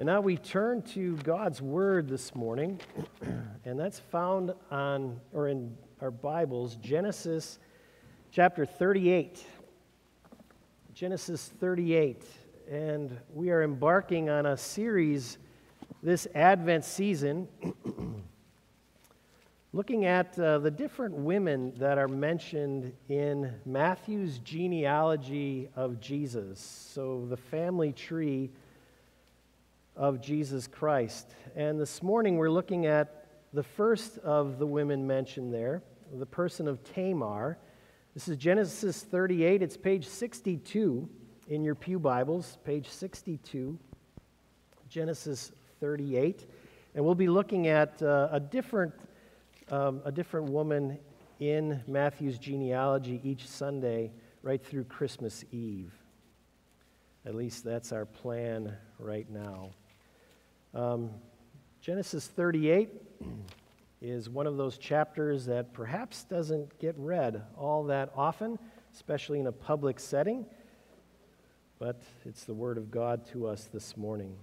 And now we turn to God's Word this morning, and that's found on, or in our Bibles, Genesis chapter 38. Genesis 38. And we are embarking on a series this Advent season, looking at uh, the different women that are mentioned in Matthew's genealogy of Jesus. So the family tree of Jesus Christ. And this morning we're looking at the first of the women mentioned there, the person of Tamar. This is Genesis 38. It's page 62 in your Pew Bibles, page 62, Genesis 38. And we'll be looking at uh, a, different, um, a different woman in Matthew's genealogy each Sunday right through Christmas Eve. At least that's our plan right now. Um, Genesis 38 is one of those chapters that perhaps doesn't get read all that often, especially in a public setting, but it's the Word of God to us this morning.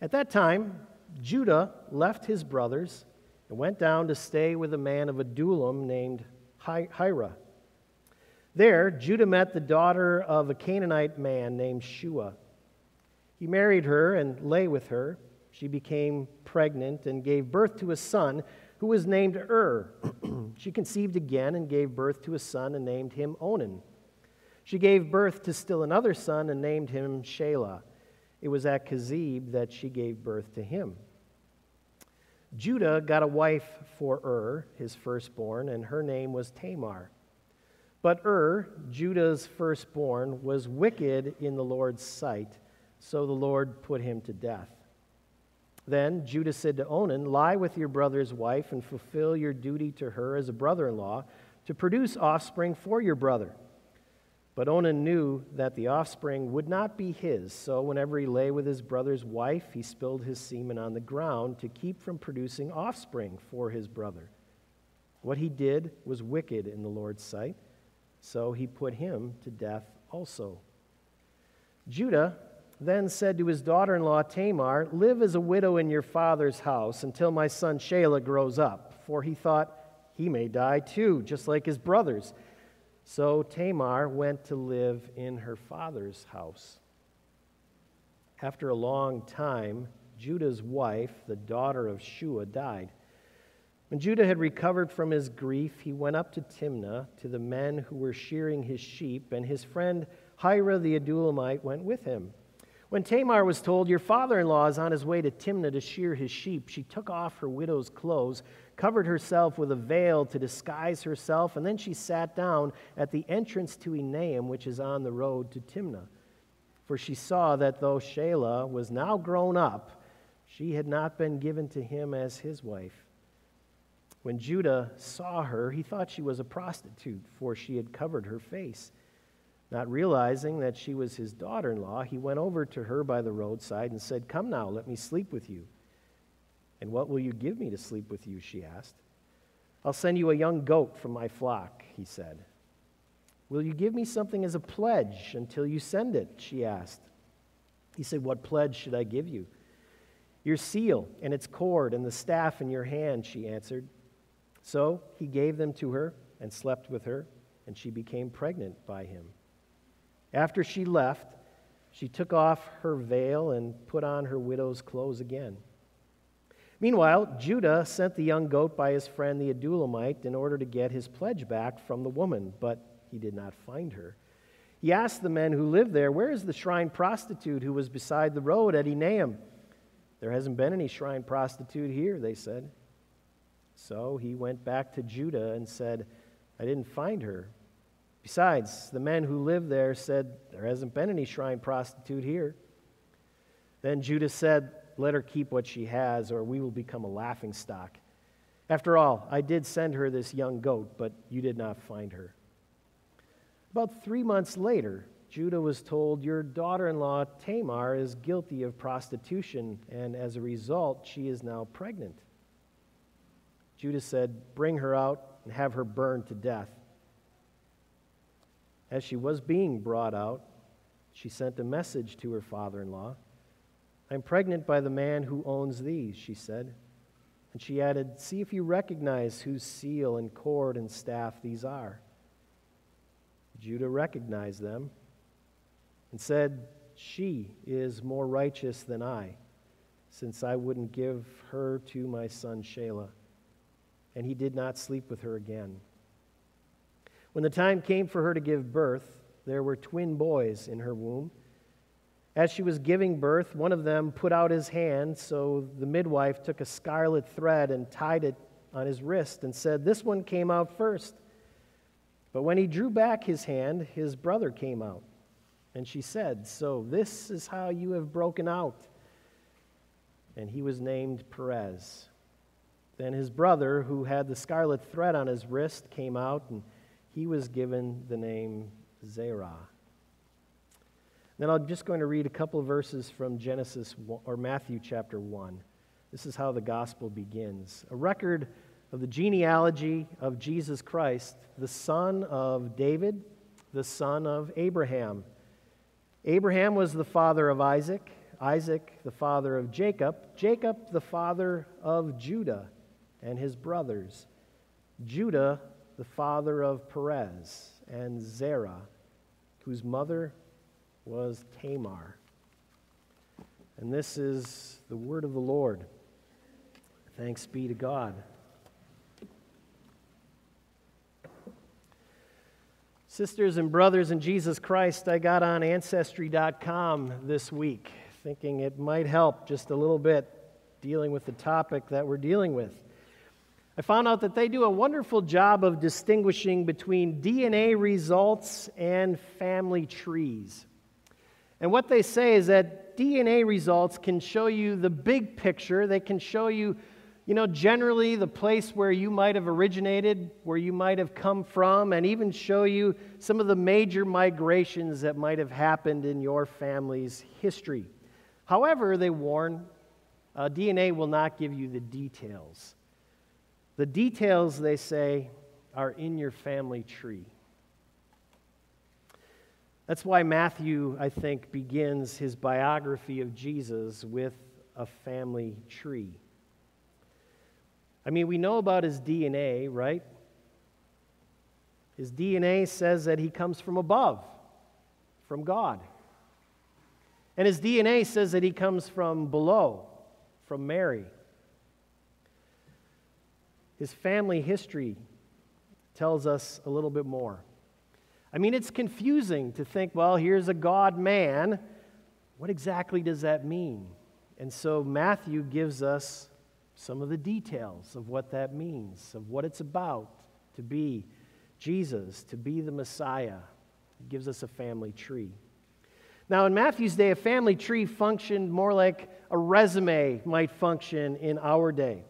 At that time, Judah left his brothers and went down to stay with a man of Adullam named Hira. There, Judah met the daughter of a Canaanite man named Shua. He married her and lay with her. She became pregnant and gave birth to a son who was named Ur. she conceived again and gave birth to a son and named him Onan. She gave birth to still another son and named him Shelah. It was at Kezib that she gave birth to him. Judah got a wife for Ur, his firstborn, and her name was Tamar. But Ur, Judah's firstborn, was wicked in the Lord's sight so the Lord put him to death. Then Judah said to Onan, Lie with your brother's wife and fulfill your duty to her as a brother in law to produce offspring for your brother. But Onan knew that the offspring would not be his, so whenever he lay with his brother's wife, he spilled his semen on the ground to keep from producing offspring for his brother. What he did was wicked in the Lord's sight, so he put him to death also. Judah then said to his daughter in law Tamar, Live as a widow in your father's house until my son Shelah grows up, for he thought he may die too, just like his brothers. So Tamar went to live in her father's house. After a long time, Judah's wife, the daughter of Shua, died. When Judah had recovered from his grief, he went up to Timnah to the men who were shearing his sheep, and his friend Hira the Adullamite went with him. When Tamar was told, Your father in law is on his way to Timnah to shear his sheep, she took off her widow's clothes, covered herself with a veil to disguise herself, and then she sat down at the entrance to Enaim, which is on the road to Timnah. For she saw that though Shelah was now grown up, she had not been given to him as his wife. When Judah saw her, he thought she was a prostitute, for she had covered her face. Not realizing that she was his daughter in law, he went over to her by the roadside and said, Come now, let me sleep with you. And what will you give me to sleep with you? she asked. I'll send you a young goat from my flock, he said. Will you give me something as a pledge until you send it? she asked. He said, What pledge should I give you? Your seal and its cord and the staff in your hand, she answered. So he gave them to her and slept with her, and she became pregnant by him. After she left, she took off her veil and put on her widow's clothes again. Meanwhile, Judah sent the young goat by his friend the Adullamite in order to get his pledge back from the woman, but he did not find her. He asked the men who lived there, Where is the shrine prostitute who was beside the road at Enaim? There hasn't been any shrine prostitute here, they said. So he went back to Judah and said, I didn't find her. Besides, the men who lived there said, There hasn't been any shrine prostitute here. Then Judah said, Let her keep what she has, or we will become a laughing stock. After all, I did send her this young goat, but you did not find her. About three months later, Judah was told, Your daughter in law Tamar is guilty of prostitution, and as a result, she is now pregnant. Judah said, Bring her out and have her burned to death. As she was being brought out, she sent a message to her father in law I'm pregnant by the man who owns these, she said. And she added, See if you recognize whose seal and cord and staff these are. Judah recognized them and said, She is more righteous than I, since I wouldn't give her to my son Shelah. And he did not sleep with her again. When the time came for her to give birth, there were twin boys in her womb. As she was giving birth, one of them put out his hand, so the midwife took a scarlet thread and tied it on his wrist and said, This one came out first. But when he drew back his hand, his brother came out. And she said, So this is how you have broken out. And he was named Perez. Then his brother, who had the scarlet thread on his wrist, came out and he was given the name Zerah. Then I'm just going to read a couple of verses from Genesis or Matthew chapter 1. This is how the gospel begins. A record of the genealogy of Jesus Christ, the son of David, the son of Abraham. Abraham was the father of Isaac, Isaac the father of Jacob, Jacob the father of Judah and his brothers, Judah the father of Perez, and Zerah, whose mother was Tamar. And this is the word of the Lord. Thanks be to God. Sisters and brothers in Jesus Christ, I got on Ancestry.com this week thinking it might help just a little bit dealing with the topic that we're dealing with. I found out that they do a wonderful job of distinguishing between DNA results and family trees. And what they say is that DNA results can show you the big picture. They can show you, you know, generally the place where you might have originated, where you might have come from, and even show you some of the major migrations that might have happened in your family's history. However, they warn uh, DNA will not give you the details. The details, they say, are in your family tree. That's why Matthew, I think, begins his biography of Jesus with a family tree. I mean, we know about his DNA, right? His DNA says that he comes from above, from God. And his DNA says that he comes from below, from Mary. His family history tells us a little bit more. I mean, it's confusing to think, well, here's a God man. What exactly does that mean? And so Matthew gives us some of the details of what that means, of what it's about to be Jesus, to be the Messiah. He gives us a family tree. Now, in Matthew's day, a family tree functioned more like a resume might function in our day.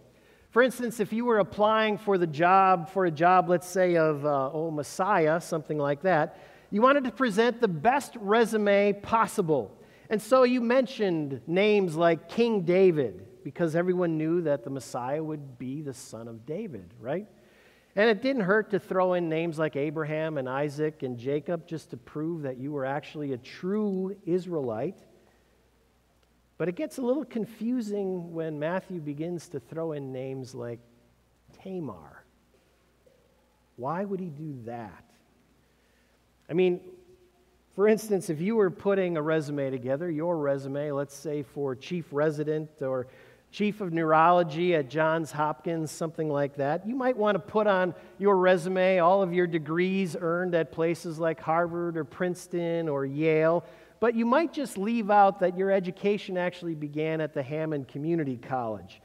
For instance, if you were applying for the job, for a job, let's say, of, uh, oh, Messiah, something like that, you wanted to present the best resume possible. And so you mentioned names like King David, because everyone knew that the Messiah would be the son of David, right? And it didn't hurt to throw in names like Abraham and Isaac and Jacob just to prove that you were actually a true Israelite. But it gets a little confusing when Matthew begins to throw in names like Tamar. Why would he do that? I mean, for instance, if you were putting a resume together, your resume, let's say for chief resident or chief of neurology at Johns Hopkins, something like that, you might want to put on your resume all of your degrees earned at places like Harvard or Princeton or Yale but you might just leave out that your education actually began at the Hammond Community College.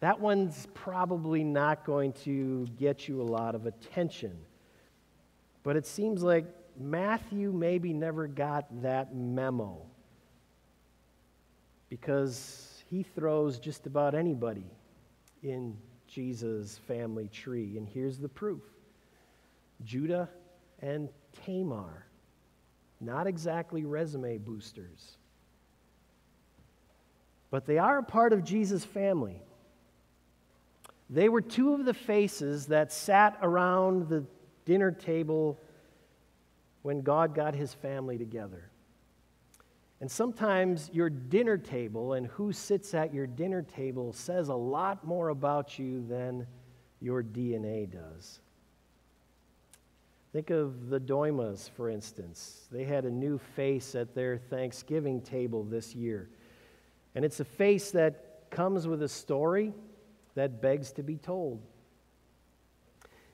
That one's probably not going to get you a lot of attention. But it seems like Matthew maybe never got that memo because he throws just about anybody in Jesus' family tree. And here's the proof Judah and Tamar not exactly resume boosters. But they are a part of Jesus' family. They were two of the faces that sat around the dinner table when God got his family together. And sometimes your dinner table and who sits at your dinner table says a lot more about you than your DNA does. Think of the Doimas, for instance. They had a new face at their Thanksgiving table this year. And it's a face that comes with a story that begs to be told.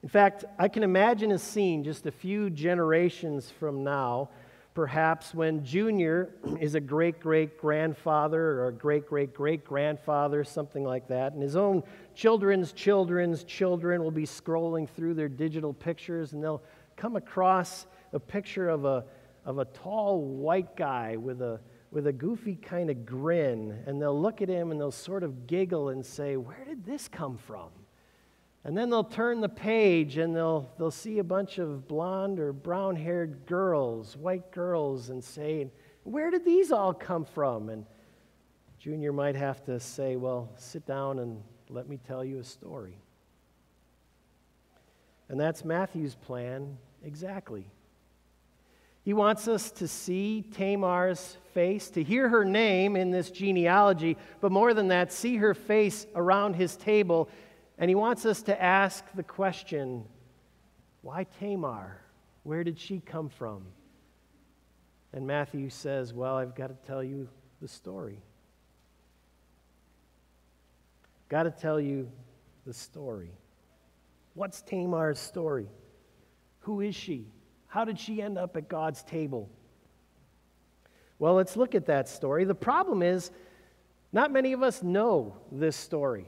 In fact, I can imagine a scene just a few generations from now, perhaps when Junior is a great great grandfather or a great great great grandfather, something like that, and his own children's children's children will be scrolling through their digital pictures and they'll come across a picture of a, of a tall white guy with a, with a goofy kind of grin, and they'll look at him and they'll sort of giggle and say, Where did this come from? And then they'll turn the page and they'll, they'll see a bunch of blonde or brown haired girls, white girls, and say, Where did these all come from? And Junior might have to say, Well, sit down and let me tell you a story. And that's Matthew's plan exactly. He wants us to see Tamar's face, to hear her name in this genealogy, but more than that, see her face around his table. And he wants us to ask the question why Tamar? Where did she come from? And Matthew says, Well, I've got to tell you the story. Got to tell you the story. What's Tamar's story? Who is she? How did she end up at God's table? Well, let's look at that story. The problem is, not many of us know this story.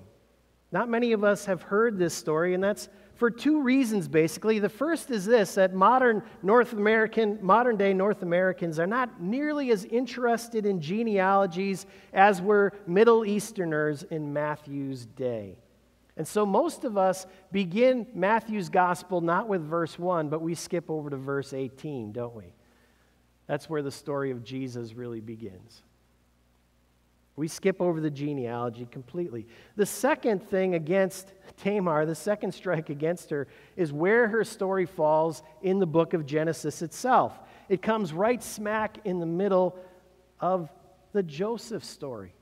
Not many of us have heard this story, and that's for two reasons basically. The first is this that modern North American, modern day North Americans are not nearly as interested in genealogies as were Middle Easterners in Matthew's day. And so most of us begin Matthew's gospel not with verse 1, but we skip over to verse 18, don't we? That's where the story of Jesus really begins. We skip over the genealogy completely. The second thing against Tamar, the second strike against her, is where her story falls in the book of Genesis itself. It comes right smack in the middle of the Joseph story.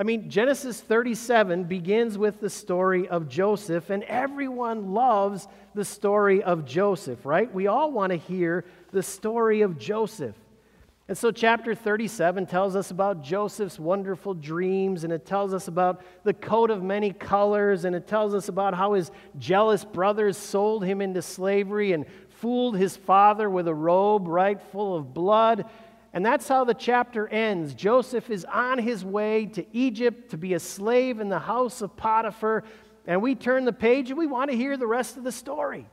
I mean, Genesis 37 begins with the story of Joseph, and everyone loves the story of Joseph, right? We all want to hear the story of Joseph. And so, chapter 37 tells us about Joseph's wonderful dreams, and it tells us about the coat of many colors, and it tells us about how his jealous brothers sold him into slavery and fooled his father with a robe, right, full of blood. And that's how the chapter ends. Joseph is on his way to Egypt to be a slave in the house of Potiphar. And we turn the page and we want to hear the rest of the story.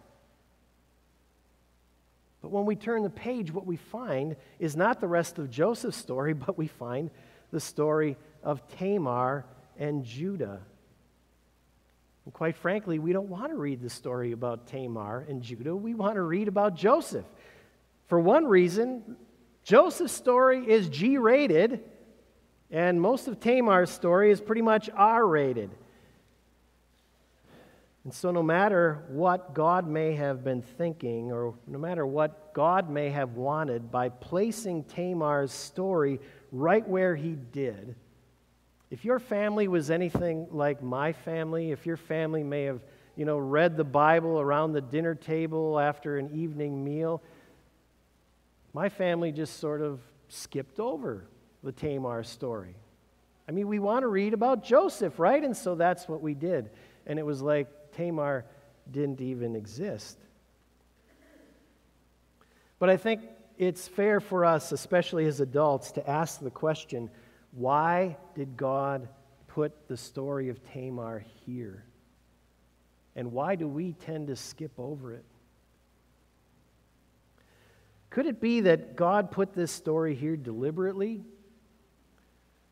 But when we turn the page, what we find is not the rest of Joseph's story, but we find the story of Tamar and Judah. And quite frankly, we don't want to read the story about Tamar and Judah. We want to read about Joseph. For one reason, Joseph's story is G rated, and most of Tamar's story is pretty much R rated. And so, no matter what God may have been thinking, or no matter what God may have wanted by placing Tamar's story right where he did, if your family was anything like my family, if your family may have, you know, read the Bible around the dinner table after an evening meal, my family just sort of skipped over the Tamar story. I mean, we want to read about Joseph, right? And so that's what we did. And it was like Tamar didn't even exist. But I think it's fair for us, especially as adults, to ask the question why did God put the story of Tamar here? And why do we tend to skip over it? Could it be that God put this story here deliberately?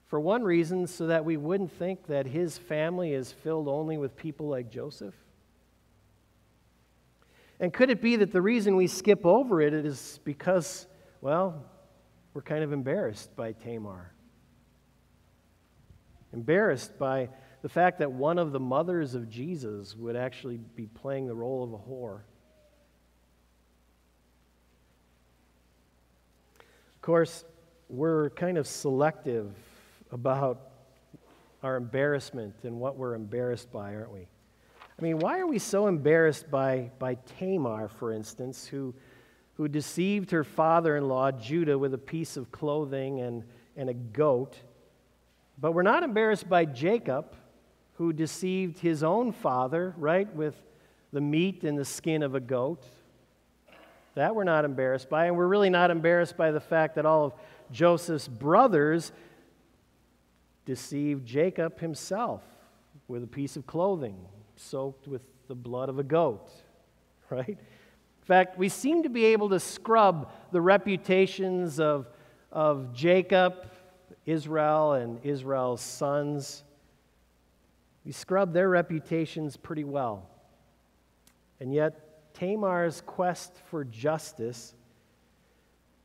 For one reason, so that we wouldn't think that his family is filled only with people like Joseph? And could it be that the reason we skip over it is because, well, we're kind of embarrassed by Tamar? Embarrassed by the fact that one of the mothers of Jesus would actually be playing the role of a whore. Course, we're kind of selective about our embarrassment and what we're embarrassed by, aren't we? I mean, why are we so embarrassed by, by Tamar, for instance, who, who deceived her father in law, Judah, with a piece of clothing and, and a goat? But we're not embarrassed by Jacob, who deceived his own father, right, with the meat and the skin of a goat. That we're not embarrassed by. And we're really not embarrassed by the fact that all of Joseph's brothers deceived Jacob himself with a piece of clothing soaked with the blood of a goat, right? In fact, we seem to be able to scrub the reputations of, of Jacob, Israel, and Israel's sons. We scrub their reputations pretty well. And yet, Tamar's quest for justice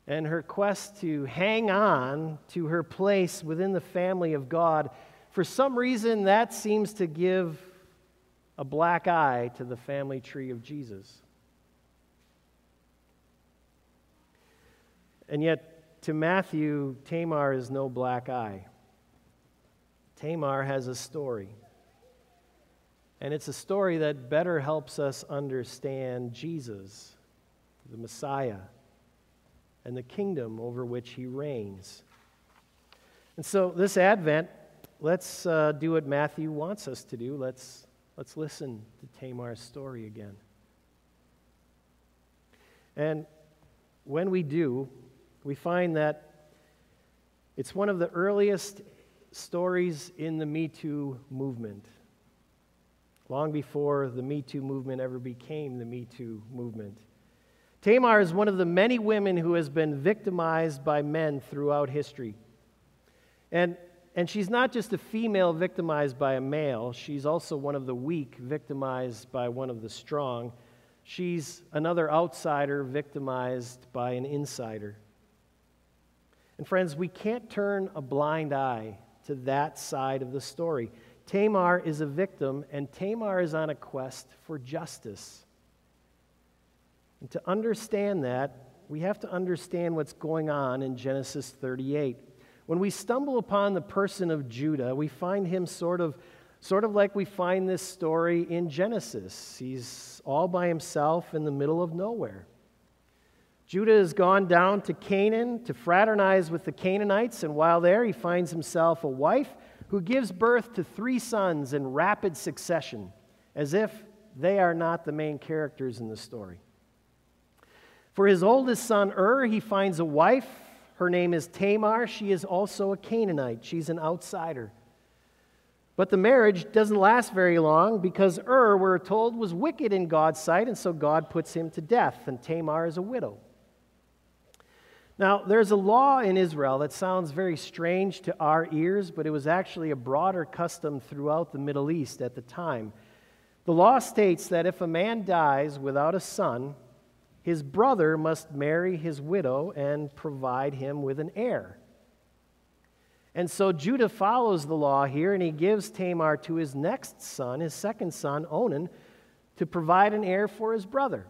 and her quest to hang on to her place within the family of God, for some reason, that seems to give a black eye to the family tree of Jesus. And yet, to Matthew, Tamar is no black eye. Tamar has a story. And it's a story that better helps us understand Jesus, the Messiah and the kingdom over which he reigns. And so, this Advent, let's uh, do what Matthew wants us to do. Let's, let's listen to Tamar's story again. And when we do, we find that it's one of the earliest stories in the Me Too movement, long before the Me Too movement ever became the Me Too movement. Tamar is one of the many women who has been victimized by men throughout history. And, and she's not just a female victimized by a male, she's also one of the weak victimized by one of the strong. She's another outsider victimized by an insider. And friends, we can't turn a blind eye to that side of the story. Tamar is a victim, and Tamar is on a quest for justice. And to understand that, we have to understand what's going on in Genesis 38. When we stumble upon the person of Judah, we find him sort of, sort of like we find this story in Genesis. He's all by himself in the middle of nowhere. Judah has gone down to Canaan to fraternize with the Canaanites, and while there, he finds himself a wife who gives birth to three sons in rapid succession, as if they are not the main characters in the story. For his oldest son, Ur, he finds a wife. Her name is Tamar. She is also a Canaanite. She's an outsider. But the marriage doesn't last very long because Ur, we're told, was wicked in God's sight, and so God puts him to death, and Tamar is a widow. Now, there's a law in Israel that sounds very strange to our ears, but it was actually a broader custom throughout the Middle East at the time. The law states that if a man dies without a son, his brother must marry his widow and provide him with an heir. And so Judah follows the law here, and he gives Tamar to his next son, his second son, Onan, to provide an heir for his brother.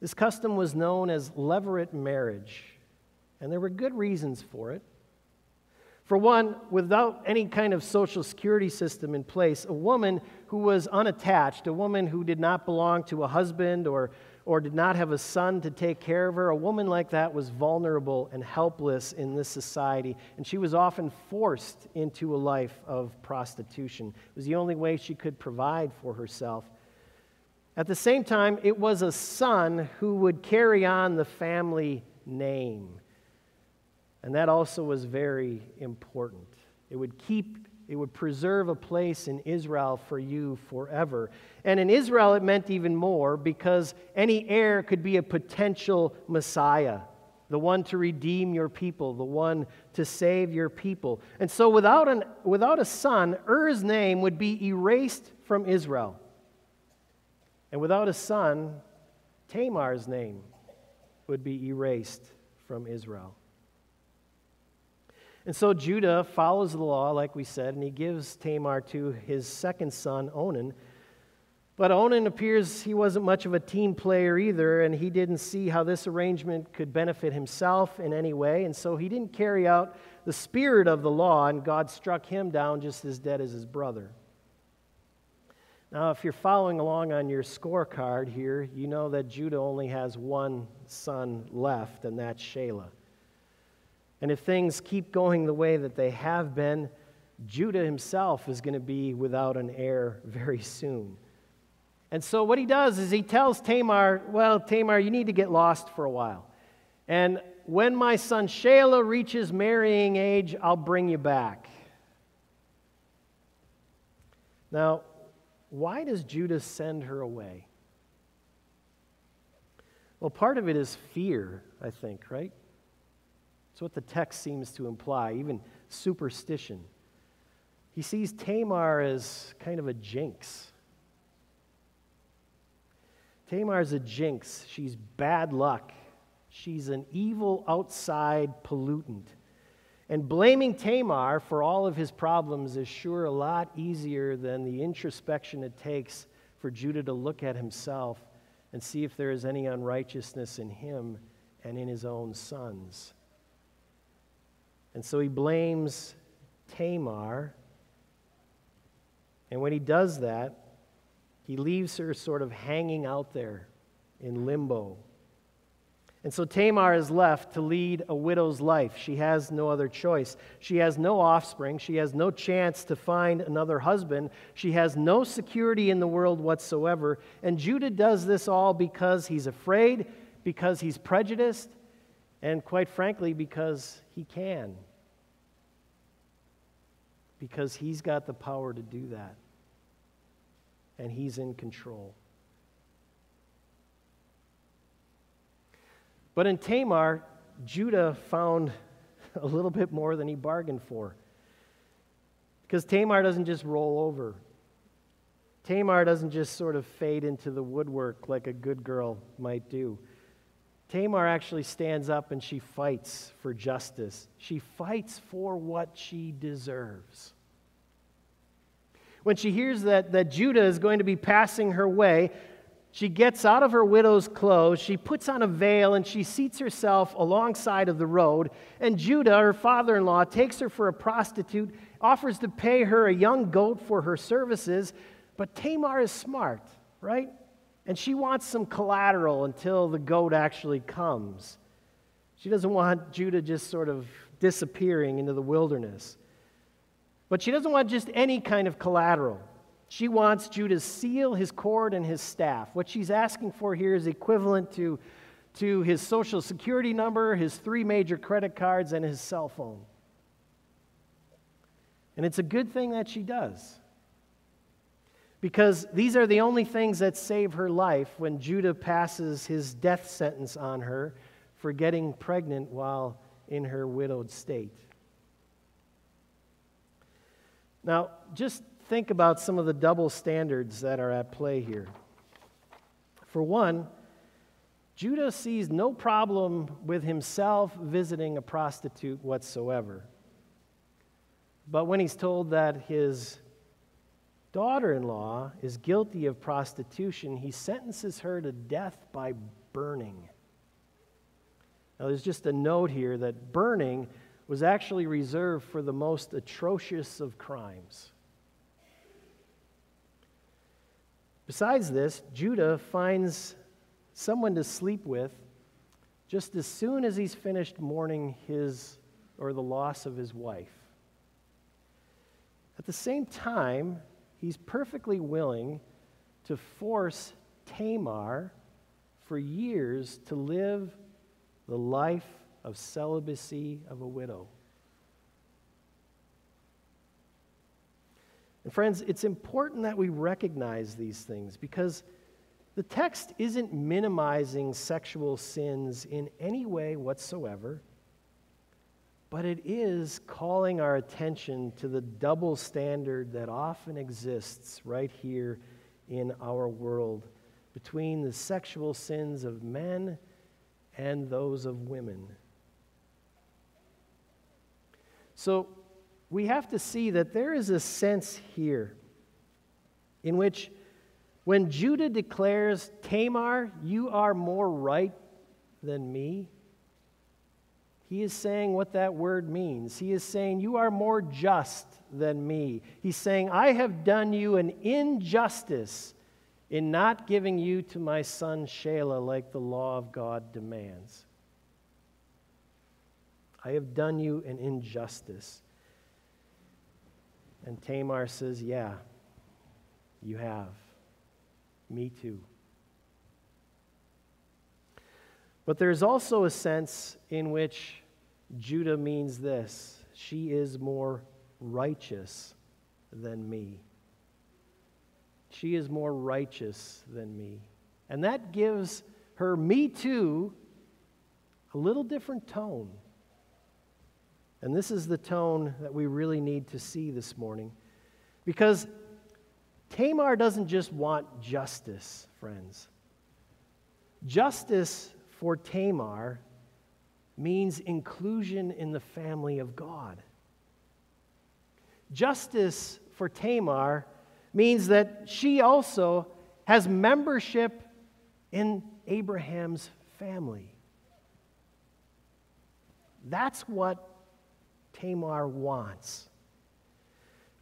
This custom was known as levirate marriage, and there were good reasons for it. For one, without any kind of social security system in place, a woman who was unattached, a woman who did not belong to a husband or, or did not have a son to take care of her, a woman like that was vulnerable and helpless in this society, and she was often forced into a life of prostitution. It was the only way she could provide for herself. At the same time, it was a son who would carry on the family name. And that also was very important. It would keep, it would preserve a place in Israel for you forever. And in Israel, it meant even more because any heir could be a potential Messiah, the one to redeem your people, the one to save your people. And so, without, an, without a son, Er's name would be erased from Israel. And without a son, Tamar's name would be erased from Israel. And so Judah follows the law, like we said, and he gives Tamar to his second son, Onan. But Onan appears he wasn't much of a team player either, and he didn't see how this arrangement could benefit himself in any way, and so he didn't carry out the spirit of the law, and God struck him down just as dead as his brother. Now, if you're following along on your scorecard here, you know that Judah only has one son left, and that's Shelah. And if things keep going the way that they have been, Judah himself is going to be without an heir very soon. And so what he does is he tells Tamar, Well, Tamar, you need to get lost for a while. And when my son Shelah reaches marrying age, I'll bring you back. Now, why does Judah send her away? Well, part of it is fear, I think, right? That's what the text seems to imply, even superstition. He sees Tamar as kind of a jinx. Tamar's a jinx. She's bad luck. She's an evil outside pollutant. And blaming Tamar for all of his problems is sure a lot easier than the introspection it takes for Judah to look at himself and see if there is any unrighteousness in him and in his own sons. And so he blames Tamar. And when he does that, he leaves her sort of hanging out there in limbo. And so Tamar is left to lead a widow's life. She has no other choice. She has no offspring. She has no chance to find another husband. She has no security in the world whatsoever. And Judah does this all because he's afraid, because he's prejudiced, and quite frankly, because he can. Because he's got the power to do that and He's in control. But in Tamar, Judah found a little bit more than he bargained for. Because Tamar doesn't just roll over. Tamar doesn't just sort of fade into the woodwork like a good girl might do. Tamar actually stands up and she fights for justice. She fights for what she deserves when she hears that, that Judah is going to be passing her way, she gets out of her widow's clothes, she puts on a veil, and she seats herself alongside of the road. And Judah, her father in law, takes her for a prostitute, offers to pay her a young goat for her services. But Tamar is smart, right? And she wants some collateral until the goat actually comes. She doesn't want Judah just sort of disappearing into the wilderness. But she doesn't want just any kind of collateral. She wants Judah's seal, his cord, and his staff. What she's asking for here is equivalent to, to his social security number, his three major credit cards, and his cell phone. And it's a good thing that she does. Because these are the only things that save her life when Judah passes his death sentence on her for getting pregnant while in her widowed state. Now, just think about some of the double standards that are at play here. For one, Judah sees no problem with himself visiting a prostitute whatsoever. But when he's told that his daughter in law is guilty of prostitution, he sentences her to death by burning. Now, there's just a note here that burning was actually reserved for the most atrocious of crimes. Besides this, Judah finds someone to sleep with just as soon as he's finished mourning his or the loss of his wife. At the same time, he's perfectly willing to force Tamar for years to live the life of celibacy of a widow. And friends, it's important that we recognize these things because the text isn't minimizing sexual sins in any way whatsoever, but it is calling our attention to the double standard that often exists right here in our world between the sexual sins of men and those of women. So we have to see that there is a sense here in which When Judah declares, Tamar, you are more right than me, he is saying what that word means. He is saying, You are more just than me. He's saying, I have done you an injustice in not giving you to my son Shelah like the law of God demands. I have done you an injustice. And Tamar says, Yeah, you have. Me too. But there's also a sense in which Judah means this she is more righteous than me. She is more righteous than me. And that gives her me too a little different tone. And this is the tone that we really need to see this morning. Because Tamar doesn't just want justice, friends. Justice for Tamar means inclusion in the family of God. Justice for Tamar means that she also has membership in Abraham's family. That's what Tamar wants.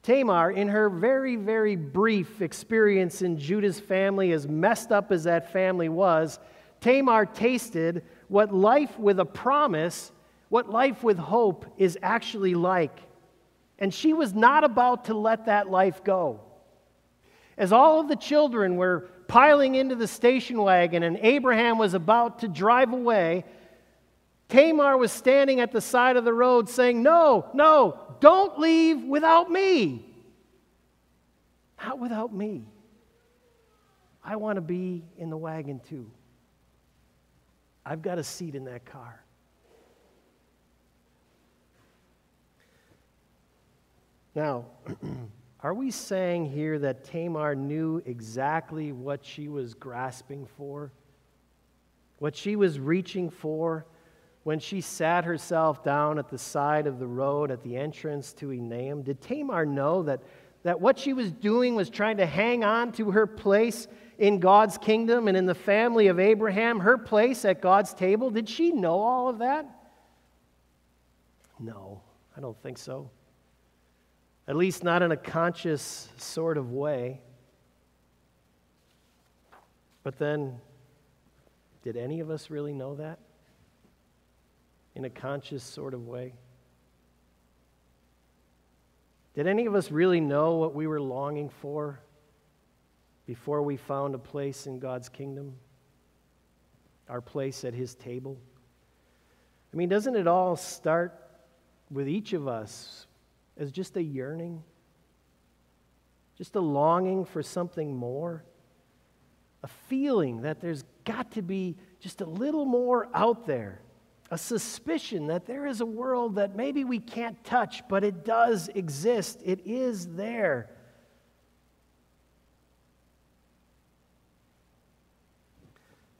Tamar, in her very, very brief experience in Judah's family, as messed up as that family was, Tamar tasted what life with a promise, what life with hope is actually like. And she was not about to let that life go. As all of the children were piling into the station wagon and Abraham was about to drive away, Tamar was standing at the side of the road saying, No, no, don't leave without me. Not without me. I want to be in the wagon too. I've got a seat in that car. Now, are we saying here that Tamar knew exactly what she was grasping for? What she was reaching for when she sat herself down at the side of the road at the entrance to Enaim? Did Tamar know that, that what she was doing was trying to hang on to her place in God's kingdom and in the family of Abraham, her place at God's table? Did she know all of that? No, I don't think so. At least not in a conscious sort of way. But then, did any of us really know that? In a conscious sort of way? Did any of us really know what we were longing for before we found a place in God's kingdom, our place at His table? I mean, doesn't it all start with each of us as just a yearning, just a longing for something more? A feeling that there's got to be just a little more out there, a suspicion that there is a world that maybe we can't touch, but it does exist, it is there.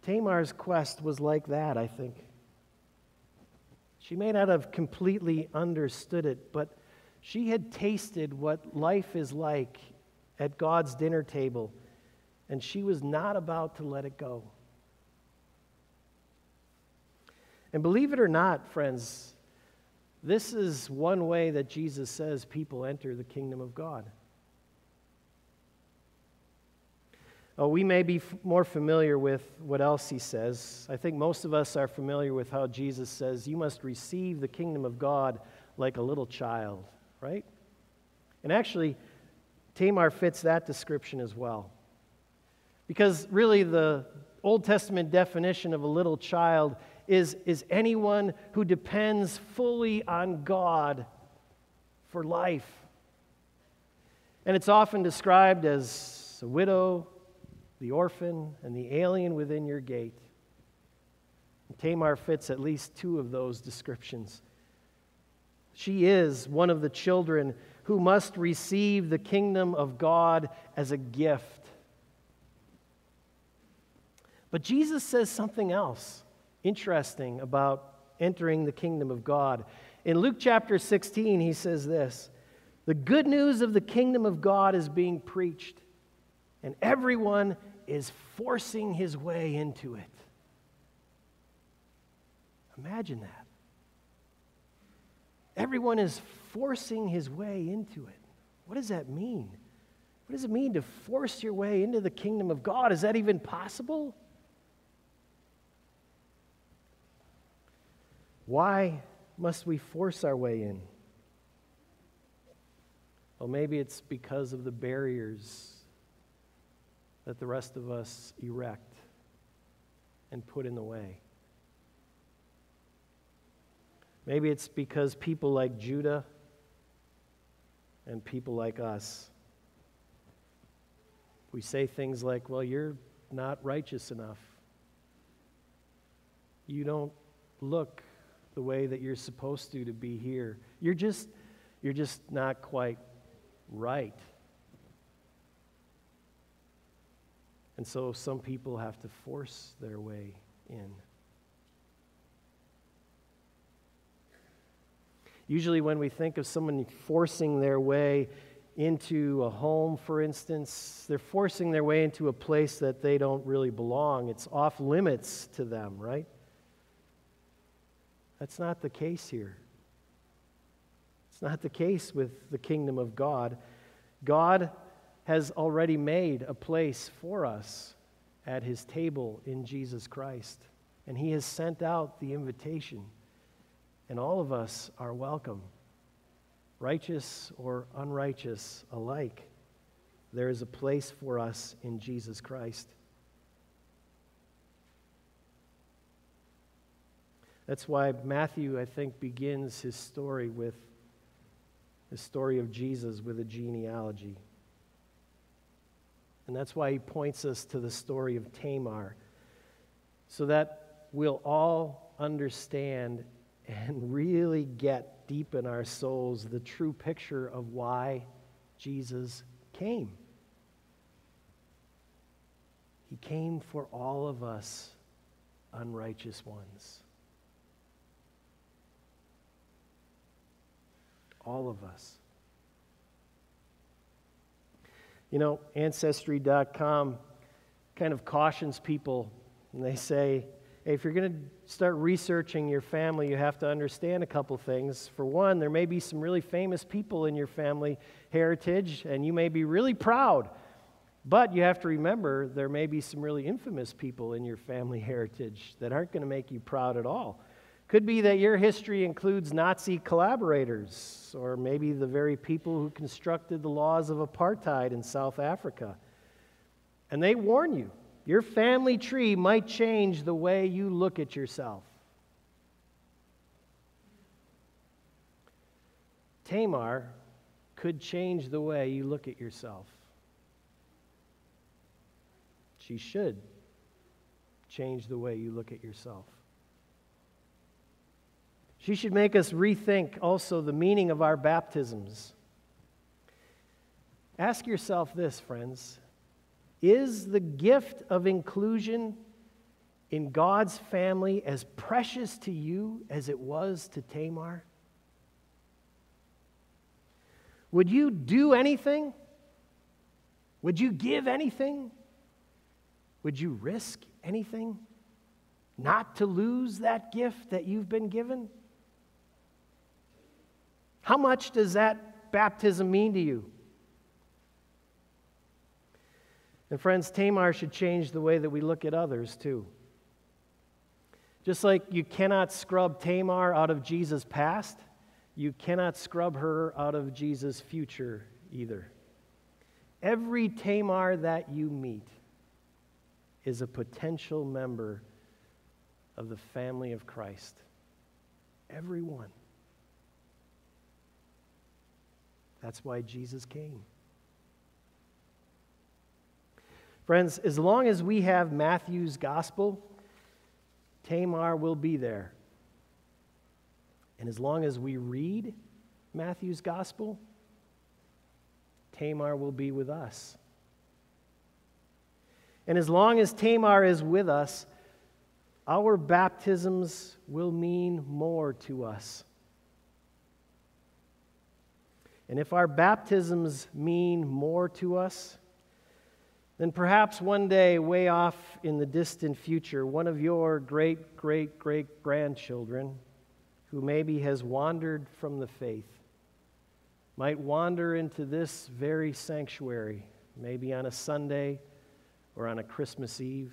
Tamar's quest was like that, I think. She may not have completely understood it, but she had tasted what life is like at God's dinner table, and she was not about to let it go. And believe it or not, friends, this is one way that Jesus says people enter the kingdom of God. Oh, we may be f- more familiar with what else he says. I think most of us are familiar with how Jesus says, You must receive the kingdom of God like a little child, right? And actually, Tamar fits that description as well. Because really, the Old Testament definition of a little child is, is anyone who depends fully on God for life. And it's often described as a widow, the orphan, and the alien within your gate. And Tamar fits at least two of those descriptions. She is one of the children who must receive the kingdom of God as a gift. But Jesus says something else interesting about entering the kingdom of God. In Luke chapter 16, he says this The good news of the kingdom of God is being preached and everyone is forcing his way into it. Imagine that. Everyone is forcing his way into it. What does that mean? What does it mean to force your way into the kingdom of God? Is that even possible? Why must we force our way in? Well, maybe it's because of the barriers that the rest of us erect and put in the way. Maybe it's because people like Judah and people like us, we say things like, well, you're not righteous enough. You don't look the way that you're supposed to to be here. You're just, you're just not quite right. And so some people have to force their way in. Usually, when we think of someone forcing their way into a home, for instance, they're forcing their way into a place that they don't really belong. It's off limits to them, right? That's not the case here. It's not the case with the kingdom of God. God has already made a place for us at his table in Jesus Christ, and he has sent out the invitation, and all of us are welcome, righteous or unrighteous alike. There is a place for us in Jesus Christ. That's why Matthew, I think, begins his story with the story of Jesus with a genealogy. And that's why he points us to the story of Tamar, so that we'll all understand and really get deep in our souls the true picture of why Jesus came. He came for all of us unrighteous ones. All of us. You know, Ancestry.com kind of cautions people, and they say, hey, if you're going to start researching your family, you have to understand a couple things. For one, there may be some really famous people in your family heritage, and you may be really proud. But you have to remember there may be some really infamous people in your family heritage that aren't going to make you proud at all. Could be that your history includes Nazi collaborators, or maybe the very people who constructed the laws of apartheid in South Africa. And they warn you your family tree might change the way you look at yourself. Tamar could change the way you look at yourself. She should change the way you look at yourself. She should make us rethink also the meaning of our baptisms. Ask yourself this, friends Is the gift of inclusion in God's family as precious to you as it was to Tamar? Would you do anything? Would you give anything? Would you risk anything not to lose that gift that you've been given? How much does that baptism mean to you? And friends, Tamar should change the way that we look at others too. Just like you cannot scrub Tamar out of Jesus' past, you cannot scrub her out of Jesus' future either. Every Tamar that you meet is a potential member of the family of Christ. Everyone. That's why Jesus came. Friends, as long as we have Matthew's gospel, Tamar will be there. And as long as we read Matthew's gospel, Tamar will be with us. And as long as Tamar is with us, our baptisms will mean more to us. And if our baptisms mean more to us, then perhaps one day, way off in the distant future, one of your great, great, great grandchildren, who maybe has wandered from the faith, might wander into this very sanctuary, maybe on a Sunday or on a Christmas Eve.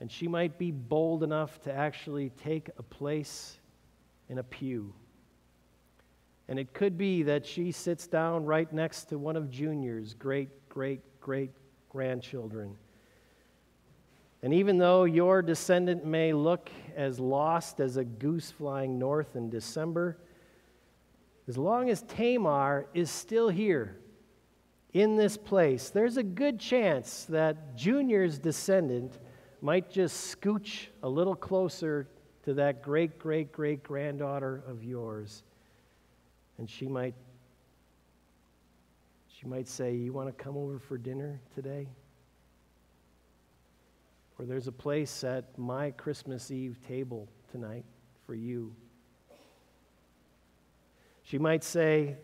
And she might be bold enough to actually take a place in a pew. And it could be that she sits down right next to one of Junior's great, great, great grandchildren. And even though your descendant may look as lost as a goose flying north in December, as long as Tamar is still here in this place, there's a good chance that Junior's descendant might just scooch a little closer to that great, great, great granddaughter of yours. And she might she might say, You want to come over for dinner today? Or there's a place at my Christmas Eve table tonight for you. She might say,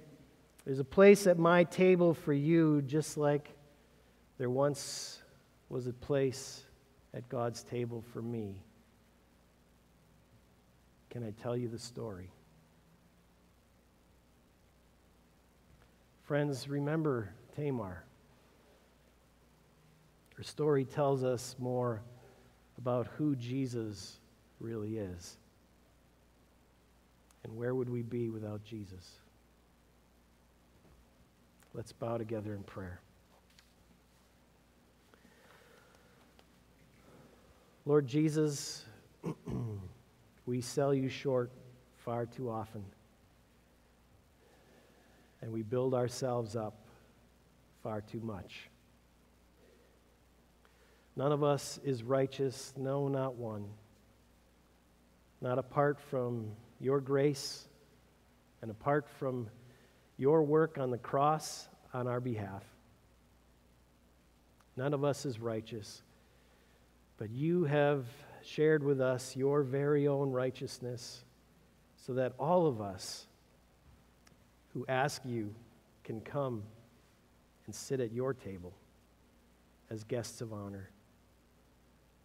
There's a place at my table for you, just like there once was a place at God's table for me. Can I tell you the story? Friends, remember Tamar. Her story tells us more about who Jesus really is. And where would we be without Jesus? Let's bow together in prayer. Lord Jesus, we sell you short far too often and we build ourselves up far too much. None of us is righteous, no, not one. Not apart from your grace and apart from your work on the cross on our behalf. None of us is righteous, but you have shared with us your very own righteousness so that all of us who ask you can come and sit at your table as guests of honor.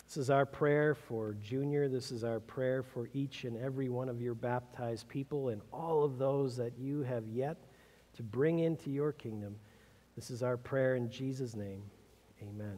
This is our prayer for Junior. This is our prayer for each and every one of your baptized people and all of those that you have yet to bring into your kingdom. This is our prayer in Jesus' name. Amen.